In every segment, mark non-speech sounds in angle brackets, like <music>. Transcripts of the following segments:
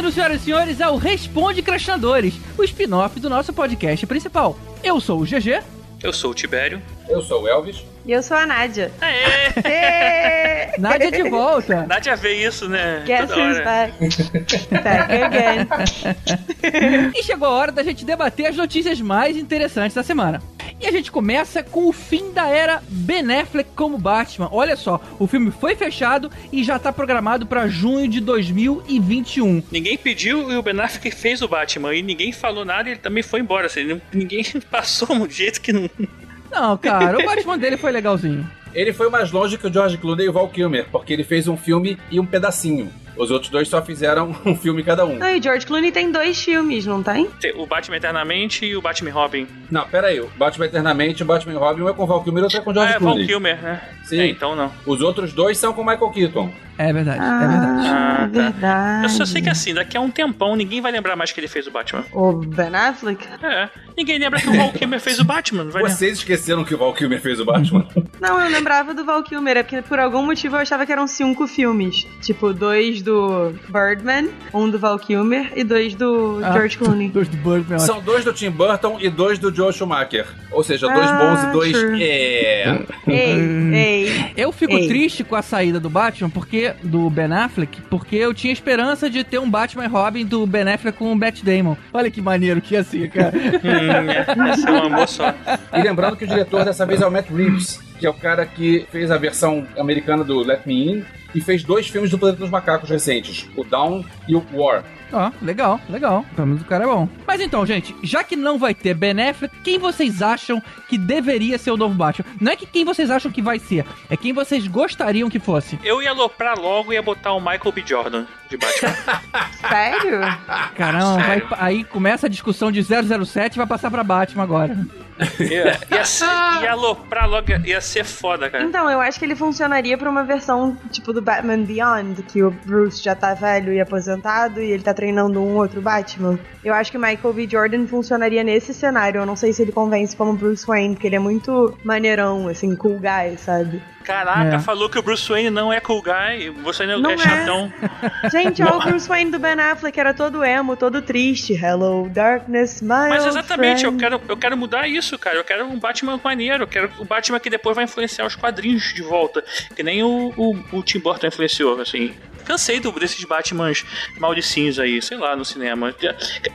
Bem-vindos, senhoras e senhores, ao Responde Crastinadores, o spin-off do nosso podcast principal. Eu sou o GG. Eu sou o Tibério. Eu sou o Elvis. E eu sou a Nádia. Aê! <laughs> Nádia de volta. Nádia vê isso, né? Guess who's back. back again. <laughs> e chegou a hora da gente debater as notícias mais interessantes da semana. E a gente começa com o fim da era Ben Affleck como Batman. Olha só, o filme foi fechado e já tá programado para junho de 2021. Ninguém pediu e o Ben Affleck fez o Batman. E ninguém falou nada e ele também foi embora. Assim, ninguém <laughs> passou um jeito que não. Não, cara, o Batman dele foi legalzinho. Ele foi mais longe que o George Clooney e o Val Kilmer, porque ele fez um filme e um pedacinho. Os outros dois só fizeram <laughs> um filme cada um. Não, e George Clooney tem dois filmes, não tem? O Batman Eternamente e o Batman Robin. Não, pera aí. O Batman Eternamente e o Batman Robin um é com o Val Kilmer e outro é com o George ah, é Clooney. Val Kilmer, né? Sim. É, então não. Os outros dois são com o Michael Keaton. É verdade, ah, é verdade. Ah, tá. verdade. Eu só sei que assim, daqui a um tempão ninguém vai lembrar mais que ele fez o Batman. O Ben Affleck? É. Ninguém lembra que o Val Kilmer fez o Batman. Vai Vocês esqueceram que o Val Kilmer fez o Batman? <laughs> Não, eu lembrava do Val Kilmer, é porque por algum motivo eu achava que eram cinco filmes. Tipo, dois do Birdman, um do Val Kilmer e dois do Ah, George Clooney. Dois do Birdman. São dois do Tim Burton e dois do Joe Schumacher. Ou seja, dois Ah, bons e dois. sure. É. Ei, ei. Eu fico Ei. triste com a saída do Batman, porque do Ben Affleck, porque eu tinha esperança de ter um Batman e Robin do Ben Affleck com o Matt Damon. Olha que maneiro que ia ser, cara. Hum, é. É um amor só. E lembrando que o diretor dessa vez é o Matt Reeves, que é o cara que fez a versão americana do Let Me In e fez dois filmes do Planeta dos Macacos recentes, o Down e o War. Ó, legal, legal. Pelo menos o cara é bom. Mas então, gente, já que não vai ter Ben Affleck, quem vocês acham que deveria ser o novo Batman? Não é que quem vocês acham que vai ser, é quem vocês gostariam que fosse. Eu ia aloprar logo e ia botar o Michael B. Jordan de Batman. <laughs> Sério? Caramba, vai, Sério? aí começa a discussão de 007 e vai passar pra Batman agora. <laughs> Ia, ia, ser, ia aloprar logo, ia ser foda, cara. Então, eu acho que ele funcionaria pra uma versão tipo do Batman Beyond, que o Bruce já tá velho e aposentado e ele tá treinando um outro Batman. Eu acho que o Michael B. Jordan funcionaria nesse cenário. Eu não sei se ele convence como Bruce Wayne, porque ele é muito maneirão, assim, cool guy, sabe? Caraca, É. falou que o Bruce Wayne não é cool guy, você não, Não é é. chatão. <laughs> Gente, olha o Bruce Wayne do Ben Affleck, era todo emo, todo triste. Hello, darkness, my Mas old exatamente, eu friend. quero, eu quero mudar isso, cara. Eu quero um Batman maneiro. Eu quero o Batman que depois vai influenciar os quadrinhos de volta. Que nem o, o, o Tim Burton influenciou, assim. Cansei do, desses Batmans maldicinhos aí, sei lá, no cinema.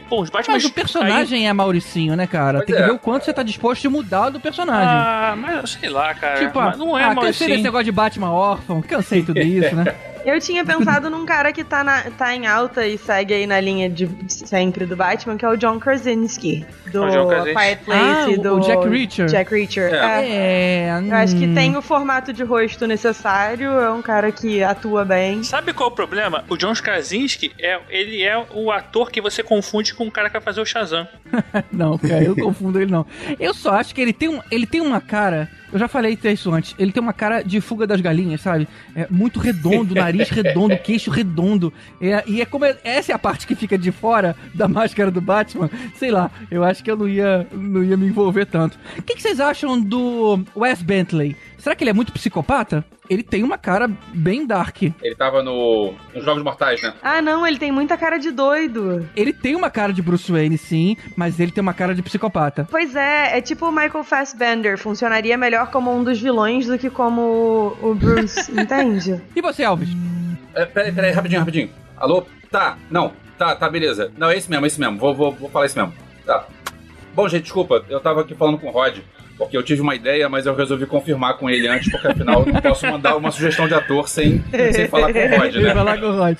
Pô, os Batmans. Mas o personagem é Mauricinho, né, cara? Pois Tem que é. ver o quanto você tá disposto de mudar do personagem. Ah, mas sei lá, cara. tipo, mas não é ah, mal cansei desse negócio de Batman órfão, cansei tudo isso, né? <laughs> Eu tinha <laughs> pensado num cara que tá, na- tá em alta e segue aí na linha de sempre do Batman, que é o John Krasinski, do O John Krasinski. Quiet Place Ah, e do o Jack Reacher. Jack Reacher. É. É. É. Eu acho que hum. tem o formato de rosto necessário, é um cara que atua bem. Sabe qual é o problema? O John Krasinski, é, ele é o ator que você confunde com o cara que vai fazer o Shazam. <laughs> Não, cara, eu confundo ele não. Eu só acho que ele tem, um, ele tem uma cara. Eu já falei isso antes. Ele tem uma cara de fuga das galinhas, sabe? É muito redondo, <laughs> nariz redondo, queixo redondo. É, e é como é- essa é a parte que fica de fora da máscara do Batman. Sei lá, eu acho que eu não ia, não ia me envolver tanto. O que, que vocês acham do Wes Bentley? Será que ele é muito psicopata? Ele tem uma cara bem dark. Ele tava no, nos Jogos Mortais, né? Ah, não, ele tem muita cara de doido. Ele tem uma cara de Bruce Wayne, sim, mas ele tem uma cara de psicopata. Pois é, é tipo o Michael Fassbender. Funcionaria melhor como um dos vilões do que como o Bruce, <laughs> entende? E você, Alves? É, peraí, peraí, rapidinho, rapidinho. Alô? Tá, não. Tá, tá, beleza. Não, é esse mesmo, é esse mesmo. Vou, vou, vou falar esse mesmo. Tá. Bom, gente, desculpa. Eu tava aqui falando com o Rod. Porque eu tive uma ideia, mas eu resolvi confirmar com ele antes, porque afinal eu não posso mandar uma sugestão de ator sem, sem falar com o Rod, né? lá com o Rod.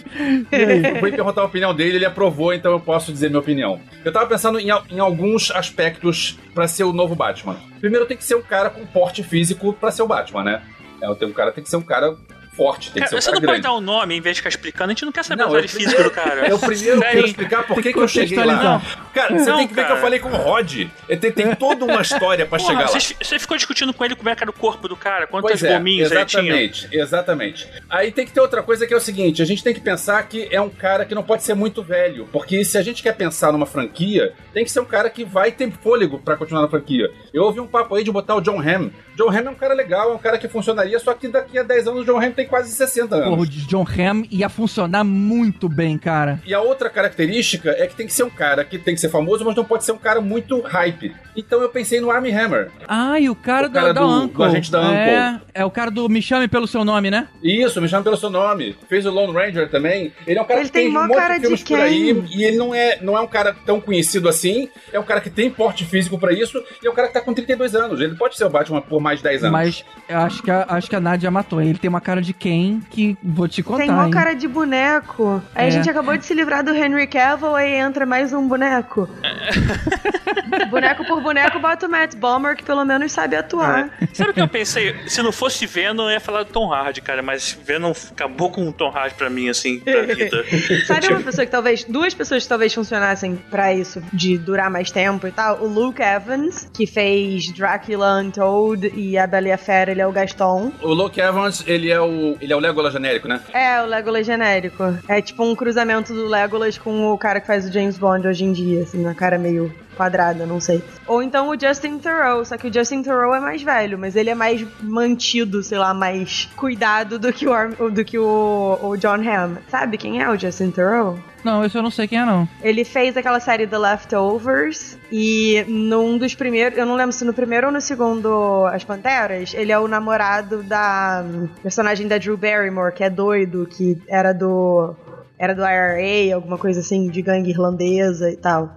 Eu fui perguntar a opinião dele, ele aprovou, então eu posso dizer minha opinião. Eu tava pensando em, em alguns aspectos pra ser o novo Batman. Primeiro tem que ser um cara com porte físico pra ser o Batman, né? É, o teu cara tem que ser um cara forte, tem que Cara, ser um você cara não pode grande. dar o nome em vez de ficar explicando, a gente não quer saber Não, o detalhe físico do cara. <laughs> Eu primeiro Sério, quero explicar por que, que que eu cheguei lá. contextualizar. Cara, você Não, tem que ver que eu falei com o Rod. Ele tem, tem toda uma história pra Porra, chegar lá. você, você ficou discutindo com ele como é que era o corpo do cara, quantas Pois é, gominhas ele tinha. exatamente, exatamente. Aí tem que ter outra coisa que é o seguinte, a gente tem que pensar que é um cara que não pode ser muito velho, porque se a gente quer pensar numa franquia, tem que ser um cara que vai ter fôlego pra continuar na franquia. Eu ouvi um papo aí de botar o John Hamm. John Hamm é um cara legal, é um cara que funcionaria, só que daqui a 10 anos o John Hamm tem quase 60 anos. Porra, o John Hamm ia funcionar muito bem, cara. E a outra característica é que tem que ser um cara que tem que ser famoso, mas não pode ser um cara muito hype. Então eu pensei no Armie Hammer. Ah, e o cara, O cara da, do- da do Uncle. agente da é, Uncle. é o cara do Me Chame Pelo Seu Nome, né? Isso, me chama pelo seu nome. Fez o Lone Ranger também. Ele é um cara Ele que tem, tem um monte cara de filmes de por aí. E ele não é, não é um cara tão conhecido assim. É um cara que tem porte físico pra isso. E é um cara que tá com 32 anos. Ele pode ser o Batman por mais 10 anos. Mas eu acho que, a, acho que a Nadia matou. Ele tem uma cara de quem que vou te contar. Tem hein? cara de boneco. Aí É. a gente acabou de se livrar do Henry Cavill, aí entra mais um boneco. <laughs> boneco por boneco, bota o Matt Bomber, que pelo menos sabe atuar. <laughs> Sabe o que eu pensei? Se não fosse Venom, eu ia falar do Tom Hardy, cara, mas Venom acabou com o Tom Hardy pra mim, assim, pra vida. <laughs> Sabe uma pessoa que talvez. Duas pessoas que talvez funcionassem pra isso, de durar mais tempo e tal? O Luke Evans, que fez Drácula Untold e a Bela e a Fera, ele é o Gaston. O Luke Evans, ele é o. ele é o Legolas genérico, né? É, o Legolas genérico. É tipo um cruzamento do Legolas com o cara que faz o James Bond hoje em dia, assim, na cara meio quadrada, não sei. Ou então o Justin Theroux, só que o Justin Theroux é mais velho, mas ele é mais mantido, sei lá, mais cuidado do que o, do que o, o John Hamm. Sabe quem é o Justin Theroux? Não, isso eu não sei quem é, não. Ele fez aquela série The Leftovers e num dos primeiros, eu não lembro se no primeiro ou no segundo As Panteras, ele é o namorado da personagem da Drew Barrymore, que é doido, que era do era do IRA, alguma coisa assim, de gangue irlandesa e tal.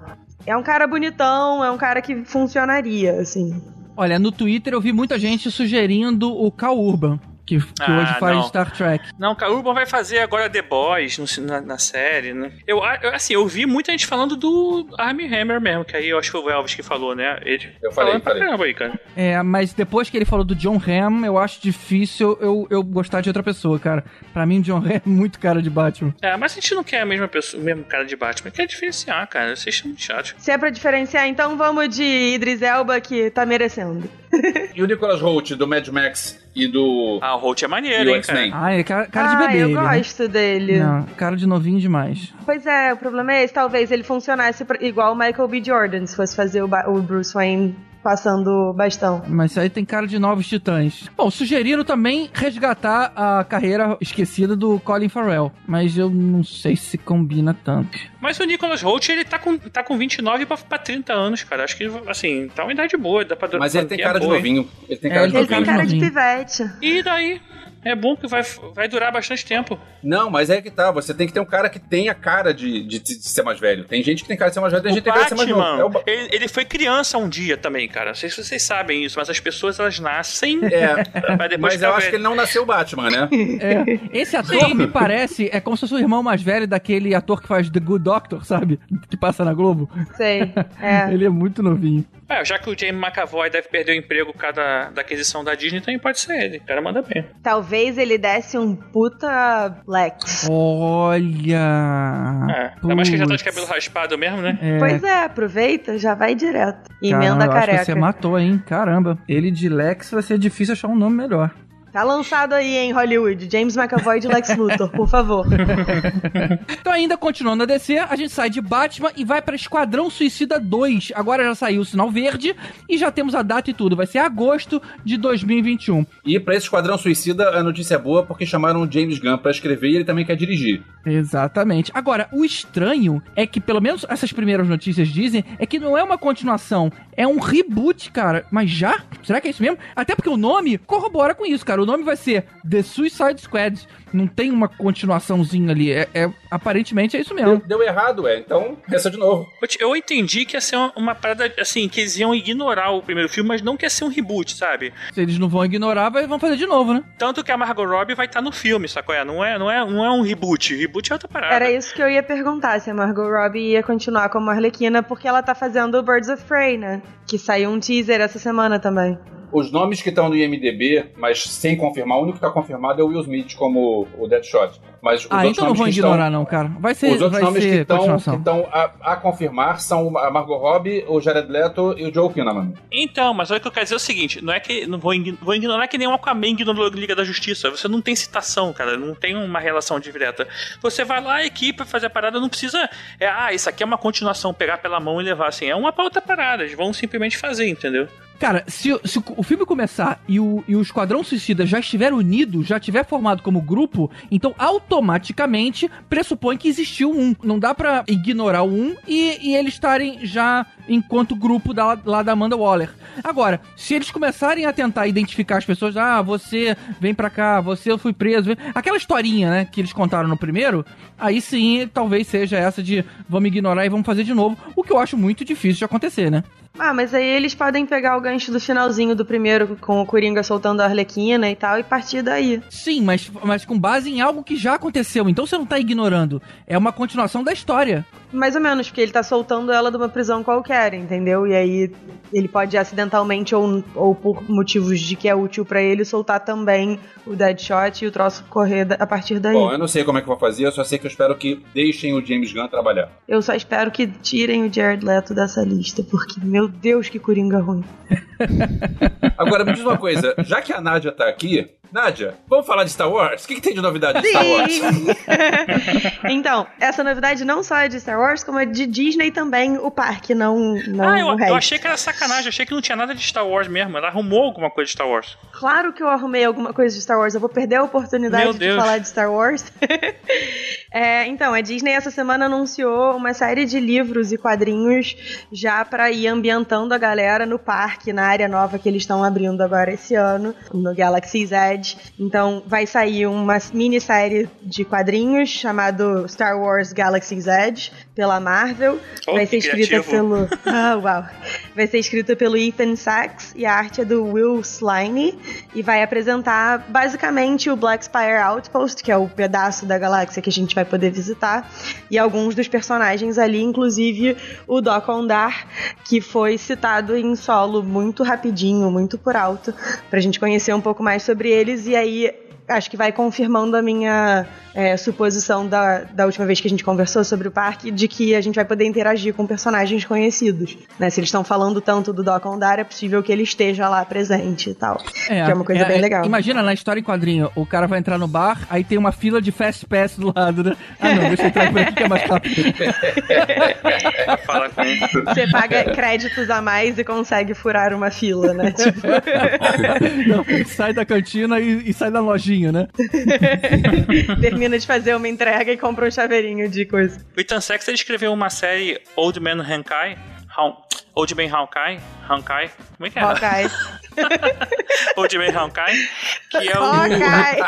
É um cara bonitão, é um cara que funcionaria, assim. Olha, no Twitter eu vi muita gente sugerindo o Cal Urban, que, que Ah, hoje faz não. Star Trek. Não, o Urban vai fazer agora The Boys no- na, na série, né? Eu, assim, eu vi muita gente falando do Armie Hammer mesmo, que aí eu acho que foi o Elvis que falou, né? Ele Eu falei, falei. caramba aí, cara. É, mas depois que ele falou do John Hamm, eu acho difícil eu, eu gostar de outra pessoa, cara. Pra mim, o John Hamm é muito cara de Batman. É, mas a gente não quer a mesma pessoa, o mesmo cara de Batman, quer diferenciar, cara. Vocês são muito chatos. Se é pra diferenciar, então vamos de Idris Elba, que tá merecendo. E o Nicholas Holt, do Mad Max e do. Ah, o Holt é maneiro, hein, cara. Ah, é cara, cara de ah, bebê. eu ele, né? gosto dele. Não, cara de novinho demais. Pois é, o problema é esse. Talvez ele funcionasse pra- igual o Michael B. Jordan, se fosse fazer o, o Bruce Wayne passando o bastão. Mas isso aí tem cara de novos titãs. Bom, sugeriram também resgatar a carreira esquecida do Colin Farrell. Mas eu não sei se combina tanto. Mas o Nicholas Holt, ele tá com, tá com 29 pra, pra 30 anos, cara. Acho que, assim, tá uma idade boa, dá pra Mas ele tem cara de boa, hein? novinho. Ele tem É, cara ele de Ele tem tem novinho. cara de novinho. pivete. E daí? É bom que vai, vai durar bastante tempo. Não, mas é que tá. Você tem que ter um cara que tenha cara de, de, de ser mais velho. Tem gente que tem cara de ser mais velho, tem O gente que tem cara de ser mais novo. É o ele, ele foi criança um dia também, cara. Não sei se vocês sabem isso, mas as pessoas, elas nascem É, <laughs> pra depois mas eu acho que ele não nasceu Batman, né? É, esse ator me parece é como se fosse o irmão mais velho daquele ator que faz The Good Doctor, sabe? Que passa na Globo. Sei. É. <laughs> Ele é muito novinho. É, já que o James McAvoy deve perder o emprego por causa da, da aquisição da Disney, também pode ser ele. O cara manda bem. Talvez ele desse um puta Lex. Olha. É, ainda mais que já tá de cabelo raspado mesmo, né? É, Pois é, aproveita, já vai direto. Emenda caramba, eu acho que careca. você matou, hein? Caramba. Ele de Lex vai ser difícil achar um nome melhor. Tá lançado aí em Hollywood. James McAvoy de Lex Luthor, por favor. <laughs> Então, ainda continuando a descer, a gente sai de Batman e vai pra Esquadrão Suicida 2. Agora já saiu o sinal verde e já temos a data e tudo. Vai ser agosto de 2021. E pra esse Esquadrão Suicida, a notícia é boa porque chamaram o James Gunn pra escrever e ele também quer dirigir. Exatamente. Agora, o estranho é que, pelo menos essas primeiras notícias dizem, é que não é uma continuação, é um reboot, cara. Mas já? Será que é isso mesmo? Até porque o nome corrobora com isso, cara. O nome vai ser The Suicide Squad. Não tem uma continuaçãozinha ali. É, é- aparentemente é isso Deu, mesmo. deu errado, é. Então, pensa de novo. Eu te- Eu entendi que ia ser uma, uma parada, assim, que eles iam ignorar o primeiro filme, mas não que ia ser um reboot, sabe? Se eles não vão ignorar, vai- vão fazer de novo, né? Tanto que a Margot Robbie vai estar no filme, sacou? É? Não é, não é, não é um reboot. Reboot é outra parada. Era isso que eu ia perguntar, se a Margot Robbie ia continuar como Arlequina, porque ela tá fazendo o Birds of Prey, né? Que saiu um teaser essa semana também. os nomes que estão no IMDB, mas sem confirmar, o único que está confirmado é o Will Smith como o Deadshot. Mas os ah, outros então não nomes vou que ignorar, estão, não, cara. Vai ser. Os outros vai nomes ser que estão a, a confirmar são a Margot Robbie, o Jared Leto e o Joe Kinnaman. Então, mas o que eu quero dizer é o seguinte: não é que. Não vou, vou ignorar que nem o Aquaman ignorou a Liga da Justiça. Você não tem citação, cara. Não tem uma relação direta. Você vai lá, a equipe, fazer a parada, não precisa. É, ah, isso aqui é uma continuação, pegar pela mão e levar assim. É uma pra outra parada. Eles vão simplesmente fazer, entendeu? Cara, se, o- se o- filme começar e o, e o Esquadrão Suicida já estiver unido, já tiver formado como grupo, então automaticamente pressupõe que existiu um. Não dá pra ignorar o um e, e eles estarem já enquanto grupo da, lá da Amanda Waller. Agora, se eles começarem a tentar identificar as pessoas, ah, você vem pra cá, você eu fui preso, aquela historinha, né, que eles contaram no primeiro, aí sim talvez seja essa de vamos ignorar e vamos fazer de novo, o que eu acho muito difícil de acontecer, né? Ah, mas aí eles podem pegar o gancho do finalzinho do primeiro, com o Coringa soltando a Arlequina e tal, e partir daí. Sim, mas, mas com base em algo que já aconteceu. Então você não tá ignorando. É uma continuação da história. Mais ou menos, porque ele tá soltando ela de uma prisão qualquer, entendeu? E aí ele pode acidentalmente ou, ou por motivos de que é útil pra ele soltar também o Deadshot e o troço correr da- a partir daí. Bom, eu não sei como é que eu vou fazer, eu só sei que eu espero que deixem o James Gunn trabalhar. Eu só espero que tirem o Jared Leto dessa lista, porque, meu Deus, que coringa ruim. Agora, me diz uma coisa, já que a Nádia tá aqui, Nádia, vamos falar de Star Wars? O que, que tem de novidade de Star Wars? <laughs> Então, essa novidade não só é de Star Wars, como é de Disney também, o parque, não, não ah, eu, eu achei que era sacanagem. Eu achei que não tinha nada de Star Wars mesmo. Ela arrumou alguma coisa de Star Wars. Claro que eu arrumei alguma coisa de Star Wars, eu vou perder a oportunidade de falar de Star Wars. <laughs> É, então, a Disney essa semana anunciou uma série de livros e quadrinhos já pra ir ambientando a galera no parque, na área nova que eles estão abrindo agora esse ano, no Galaxy's Edge. Então, vai sair uma minissérie de quadrinhos chamado Star Wars Galaxy's Edge pela Marvel. Oh, vai ser escrita criativo. pelo <laughs> ah, uau. Vai ser escrita pelo Ethan Sachs e a arte é do Will Sliney e vai apresentar basicamente o Black Spire Outpost, que é o pedaço da galáxia que a gente vai poder visitar, e alguns dos personagens ali, inclusive o Doc Ondar, que foi citado em solo muito rapidinho, muito por alto, pra gente conhecer um pouco mais sobre eles e aí acho que vai confirmando a minha é, suposição da, da última vez que a gente conversou sobre o parque, de que a gente vai poder interagir com personagens conhecidos. Né? Se eles estão falando tanto do Doc Ondar, é possível que ele esteja lá presente e tal. que é uma coisa bem legal. Imagina na história em quadrinho, o cara vai entrar no bar, aí tem uma fila de fast pass do lado, né? Ah, não, deixa eu entrar por aqui que é mais rápido. <laughs> Fala com. Você paga créditos a mais e consegue furar uma fila, né? Tipo, <laughs> Não, sai da cantina e, e sai da lojinha, né? <laughs> termina de fazer uma entrega e compra um chaveirinho de coisa. O Ethan ele escreveu uma série Old Man Hankai. Old Man Hankai. Hankai. Como é que é? Hawkeye. <laughs> Old Man Hankai. Que é o. Hawkeye.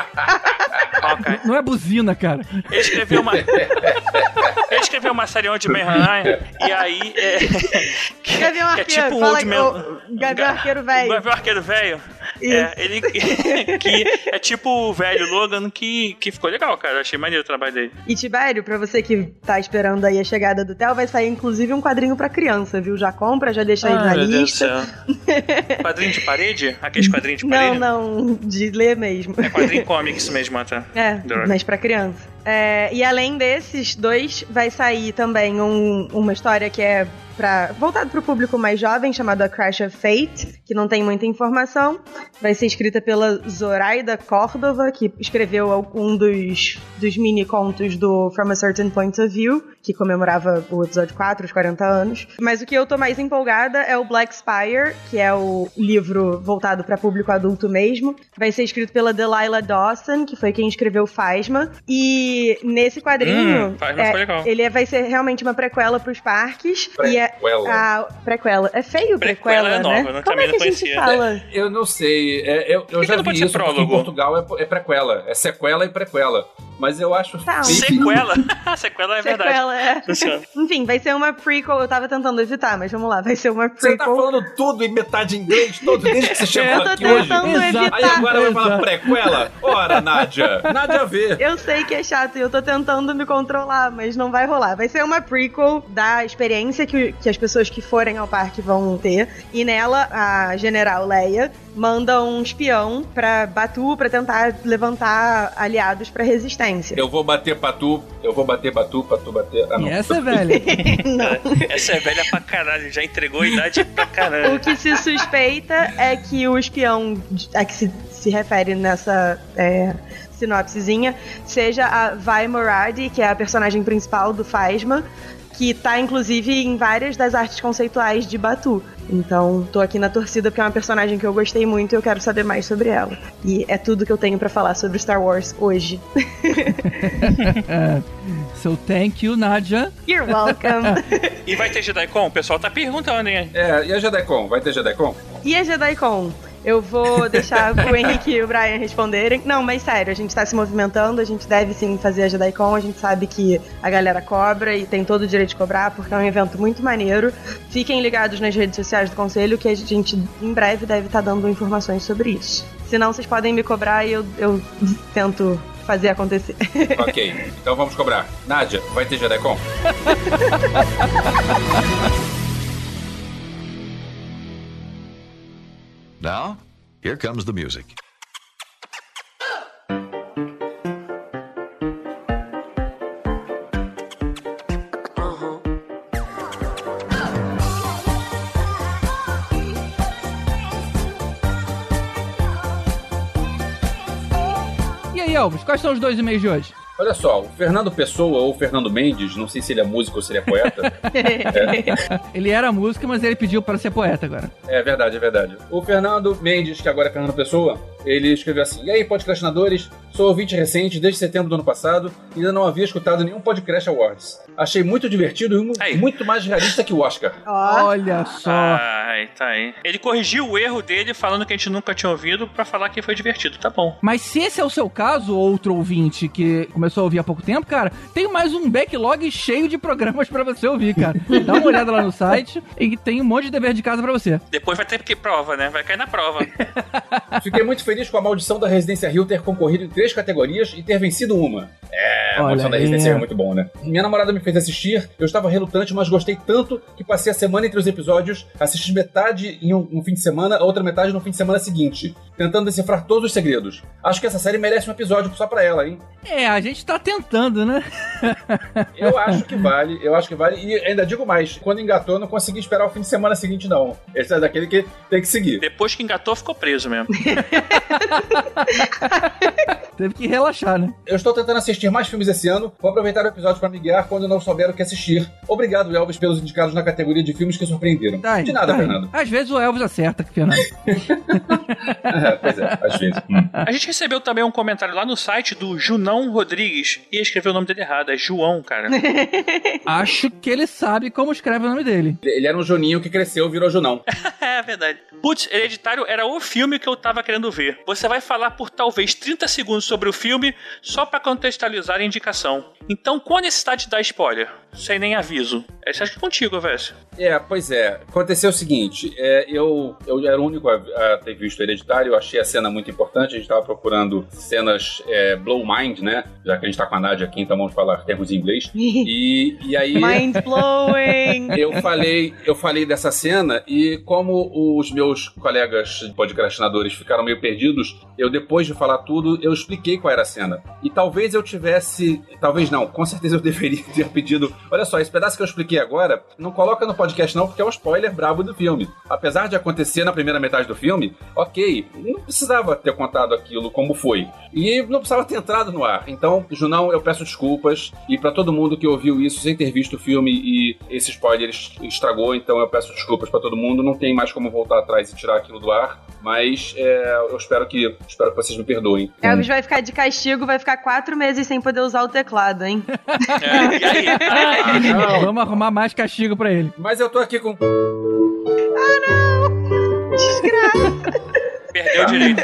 Hawkeye. Não é buzina, cara. Ele escreveu uma. Ele escreveu uma série Old Man Hankai. E aí. É, que, Gavião que é Arqueiro, tipo um Old Man. o Gavião Arqueiro velho. Gavião Arqueiro velho. É, ele. <laughs> que é tipo o velho Logan que, que ficou legal, cara. Achei maneiro o trabalho dele. E Tibério, pra você que tá esperando aí a chegada do Theo, vai sair inclusive um quadrinho pra criança, viu? Já compra, já deixa aí na Ai, meu Deus do lista. céu. <laughs> Quadrinho de parede? Aqueles quadrinhos de Não, parede? não, de ler mesmo. É quadrinho comics mesmo, até. É, Droga. mas pra criança. É, e além desses dois, vai sair também um- uma história que é pra, voltado pro público mais jovem, chamada Crash of Fate, que não tem muita informação. Vai ser escrita pela Zoraida Córdova, que escreveu um dos, dos mini contos do From a Certain Point of View, que comemorava o episódio 4, os 40 anos. Mas o que eu tô mais empolgada é o Black Spire, que é o livro voltado pra público adulto mesmo. Vai ser escrito pela Delilah Dawson, que foi quem escreveu Phasma. E nesse quadrinho, Hum, Phasma é, ficou legal. ele é- vai ser realmente uma prequela pros parques. E é Prequela. a prequela. É feio Prequela prequela, é nova, né? eu Como também é que não a gente conhecia. fala? Eu não sei, é, eu, eu já não vi isso, em? Portugal é, é prequela, é sequela e prequela. Mas eu acho Tá. Sequela? <laughs> Sequela é verdade. Sequela, é. Funciona. Enfim, vai ser uma prequel. Eu tava tentando evitar, mas vamos lá. Vai ser uma Você tá prequel. falando tudo em metade em inglês, todo, desde que você <laughs> chegou Eu tô aqui hoje. tentando Exato. Aí evitar. agora vai falar prequela? Ora, Nádia, nada a ver. Eu sei que é chato e eu tô tentando me controlar, mas não vai rolar. Vai ser uma prequel da experiência que, que as pessoas que forem ao parque vão ter. E nela, a General Leia manda um espião pra Batu pra tentar levantar aliados pra resistência. Eu vou bater Patu, eu vou bater Batu, Patu bater. Ah, não. E essa é velha. <laughs> Essa é velha pra caralho, já entregou a idade pra caralho. O que se suspeita é que o espião a que se, se refere nessa é, sinopsezinha seja a Vai Moradi, que é a personagem principal do Phasma, que tá inclusive em várias das artes conceituais de Batu. Então, tô aqui na torcida porque é uma personagem que eu gostei muito e eu quero saber mais sobre ela. E é tudo que eu tenho pra falar sobre Star Wars hoje. <laughs> so thank you, Nadia. You're welcome. <laughs> E vai ter JediCon? O pessoal tá perguntando, hein? É, e a JediCon? Vai ter JediCon? e a JediCon? Eu vou deixar o Henrique e o Brian responderem. Não, mas sério, a gente tá se movimentando, a gente deve sim fazer a JediCon, a gente sabe que a galera cobra e tem todo o direito de cobrar, porque é um evento muito maneiro. Fiquem ligados nas redes sociais do Conselho, que a gente em breve deve estar dando informações sobre isso. Se não, vocês podem me cobrar e eu, eu tento fazer acontecer. <laughs> ok, então vamos cobrar. Nádia, vai ter JediCon? <laughs> Now, here comes the music. E aí, Elvis, quais são os dois e-mails de hoje? Olha só, o Fernando Pessoa ou Fernando Mendes, não sei se ele é músico ou se ele é poeta. <laughs> Ele era músico, mas ele pediu para ser poeta agora. É verdade, é verdade. O Fernando Mendes, que agora é Fernando Pessoa, ele escreveu assim: E aí, podcastinadores? Sou ouvinte recente desde setembro do ano passado e ainda não havia escutado nenhum podcast awards. Achei muito divertido e Aí. muito mais realista que o Oscar. Olha só. Ai, tá aí. Ele corrigiu o erro dele falando que a gente nunca tinha ouvido pra falar que foi divertido. Tá bom. Mas se esse é o seu caso, outro ouvinte que começou a ouvir há pouco tempo, cara, tem mais um backlog cheio de programas pra você ouvir, cara. <laughs> Dá uma olhada lá no site e tem um monte de dever de casa pra você. Depois vai ter que prova, né? Vai cair na prova. Fiquei muito feliz com a maldição da Residência Rio ter concorrido em três categorias e ter vencido uma. É, a Olha maldição da aí. Residência Rio é muito bom, né? Minha namorada me fez assistir, eu estava relutante, mas gostei tanto que passei a semana entre os episódios, assisti metade em um, um fim de semana, a outra metade no fim de semana seguinte, tentando decifrar todos os segredos. Acho que essa série merece um episódio só pra ela, hein? É, a gente tá tentando, né? <laughs> Eu acho que <laughs> vale, eu acho que vale. E ainda digo mais, quando engatou, eu não consegui esperar o fim de semana seguinte, não. Esse é daquele que tem que seguir. Depois que engatou, ficou preso mesmo. <laughs> <laughs> Teve que relaxar, né? Eu estou tentando assistir mais filmes esse ano. Vou aproveitar o episódio para me guiar quando eu não souber o que assistir. Obrigado, Elvis, pelos indicados na categoria de filmes que surpreenderam. Tá, de nada, tá. Fernando. Às vezes o Elvis acerta, Fernando. <laughs> É, pois é, às vezes. Hum. A gente recebeu também um comentário lá no site do Junão Rodrigues. E escreveu o nome dele errado. É João, cara. <laughs> Acho que ele sabe como escreve o nome dele. Ele era um Juninho que cresceu e virou Junão. é verdade. Putz, Hereditário era o filme que eu tava querendo ver. Você vai falar por talvez 30 segundos sobre o filme só pra contextualizar a indicação. Então, qual a necessidade de dar spoiler? Sem nem aviso. Essa acho que é contigo, velho. É, pois é. Aconteceu o seguinte: é, eu, eu era o único a, a ter visto Hereditário, eu achei a cena muito importante. A gente estava procurando cenas é, blow mind, né? Já que a gente tá com a Nádia aqui, então vamos falar termos em inglês. <laughs> E, e aí. Mind blowing. <laughs> Eu falei, eu falei dessa cena e como os meus colegas podcastinadores ficaram meio perdidos, eu depois de falar tudo, eu expliquei qual era a cena. E talvez eu tivesse, talvez não, com certeza eu <laughs> deveria ter pedido, olha só, esse pedaço que eu expliquei agora, não coloca no podcast não, porque é um spoiler brabo do filme. Apesar de acontecer na primeira metade do filme, OK, não precisava ter contado aquilo como foi. E não precisava ter entrado no ar. Então, Junão, eu peço desculpas e pra todo mundo que ouviu isso sem ter visto o filme e esse spoiler es- estragou, então eu peço desculpas pra todo mundo. Não tem mais como voltar atrás e tirar aquilo do ar, mas é, eu espero que espero que vocês me perdoem. Elvis vai ficar de castigo, vai ficar quatro meses sem poder usar o teclado, hein? É, e aí? <laughs> Ah, não. Vamos arrumar mais castigo pra ele. Mas eu tô aqui com Perdeu o direito.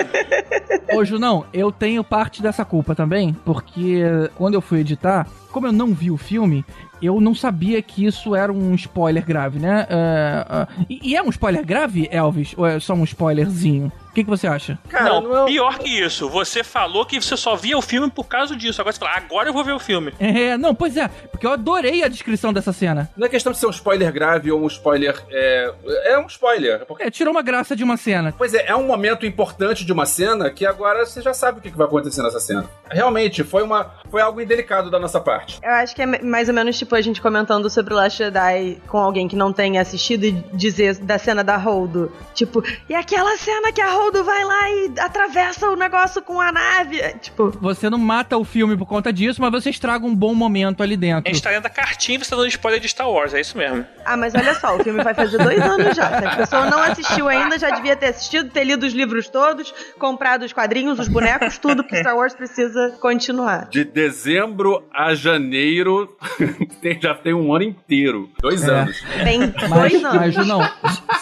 Ô, Junão, eu tenho parte dessa culpa também, porque quando eu fui editar, como eu não vi o filme, eu não sabia que isso era um spoiler grave, né? É, é, e, e é um spoiler grave, Elvis? Ou é só um spoilerzinho? Que, que você acha? Cara, não, não é... pior que isso. Você falou que você só via o filme por causa disso. Agora você fala, agora eu vou ver o filme. <laughs> É, não, pois é, porque eu adorei a descrição dessa cena. não é questão de ser um spoiler grave ou um spoiler. É, é um spoiler. Porque, É, tirou uma graça de uma cena. pois é, é um momento importante de uma cena que agora você já sabe o que que vai acontecer nessa cena. Realmente, foi, uma, foi algo indelicado da nossa parte. Eu acho que é mais ou menos tipo a gente comentando sobre o Last Jedi com alguém que não tenha assistido e dizer da cena da Holdo. Tipo, e aquela cena que a Holdo vai lá e atravessa o negócio com a nave. É, Tipo, Você não mata o filme por conta disso, mas você estraga um bom momento ali A dentro. gente tá lendo a cartinha e você tá dando spoiler de Star Wars, é isso mesmo. ah, mas olha só, o filme vai fazer dois anos já. Se a pessoa não assistiu ainda, já devia ter assistido, ter lido os livros todos, comprado os quadrinhos, os bonecos, tudo, porque Star Wars precisa continuar. De dezembro a janeiro, <laughs> já tem um ano inteiro. Dois É. anos. Tem Mas, dois anos. mas não,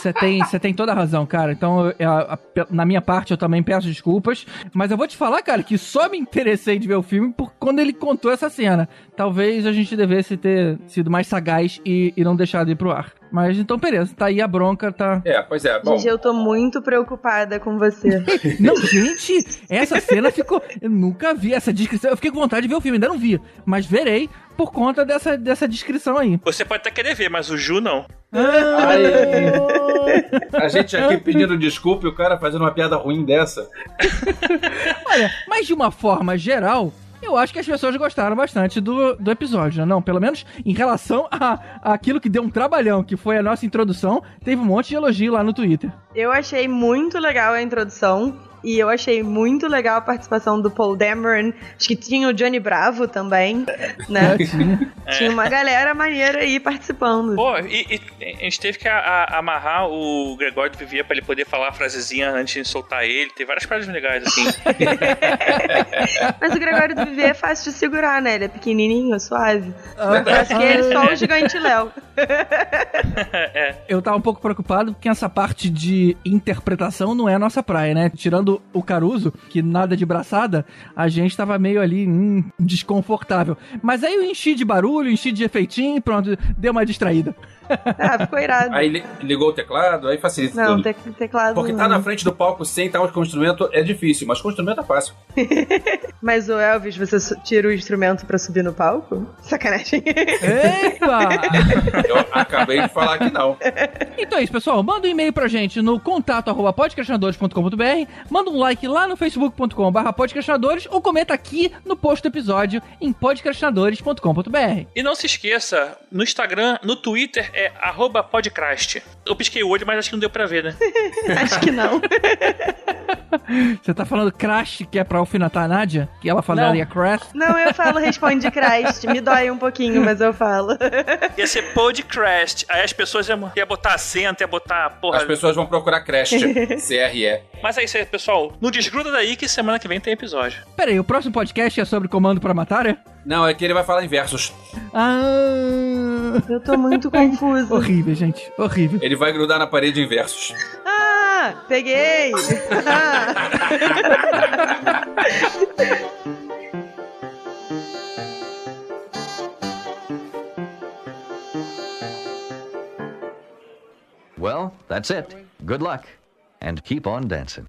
você tem, você tem toda a razão, cara. Então, eu- a- a- na minha parte, eu também peço desculpas. Mas eu vou te falar, cara, que só me interessei de ver o filme por quando ele contou essa cena. Talvez a gente devesse ter sido mais sagaz e, e não deixado ir pro ar. Mas então, beleza, tá aí a bronca, tá. É, pois é. Bom, Gente, eu tô muito preocupada com você. <laughs> Não, gente, essa cena ficou. Eu nunca vi essa descrição. Eu fiquei com vontade de ver o filme, ainda não vi. Mas verei por conta dessa, dessa descrição aí. Você pode até querer ver, mas o Ju não. <laughs> a gente aqui pedindo desculpa e o cara fazendo uma piada ruim dessa. Olha, mas de uma forma geral, eu acho que as pessoas gostaram bastante do, do episódio, né? Não, pelo menos em relação a, a aquilo que deu um trabalhão, que foi a nossa introdução, teve um monte de elogio lá no Twitter. Eu achei muito legal a introdução. E eu achei muito legal a participação do Paul Dameron. Acho que tinha o Johnny Bravo também, né? <laughs> Tinha uma galera maneira aí participando. Pô, e, e a gente teve que a- a- amarrar o Gregório do Vivier pra ele poder falar a frasezinha antes de soltar ele. Tem várias frases legais, assim. <laughs> Mas o Gregório do Viver é fácil de segurar, né? Ele é pequenininho, suave. Eu acho que ele é só o gigante Léo. <laughs> Eu tava um pouco preocupado porque essa parte de interpretação não é a nossa praia, né? Tirando o Caruso, que nada de braçada, a gente tava meio ali hum, desconfortável. Mas aí eu enchi de barulho, enchi de efeitinho e pronto, deu uma distraída. <laughs> Ah, ficou irado. Aí li- ligou o teclado, aí facilita Não, tudo. te- teclado. Porque tá na frente do palco sem estar com o instrumento é difícil, mas com o instrumento é fácil. <laughs> Mas o Elvis, você tira o instrumento pra subir no palco? Sacanagem. Epa! <laughs> Eu acabei de falar que não. Então é isso, pessoal. Manda um e-mail pra gente no contato arroba manda um like lá no facebook.com barra podcastinadores ou comenta aqui no post do episódio em podcastinadores.com.br. E não se esqueça, no Instagram, no Twitter é arroba podcast. Eu pisquei o olho, mas acho que não deu pra ver, né? <laughs> Acho que não. <laughs> Você tá falando crash, que é pra alfinetar a Nádia? Que ela falaria crash? Não, eu falo responde Christ. Me dói um pouquinho, mas eu falo. <laughs> Ia ser podcast. Aí as pessoas iam, iam botar acento, ia botar porra. As pessoas vão procurar Crash, CRE. Mas é isso aí, pessoal. Não desgruda daí que semana que vem tem episódio. Pera aí, o próximo podcast é sobre comando pra matar, é? Não, é que ele vai falar em versos. Ah, Eu tô muito confusa. <laughs> horrível, gente. Horrível. Ele vai grudar na parede em versos. Ah, peguei! Well, that's it. Good luck. And keep on dancing.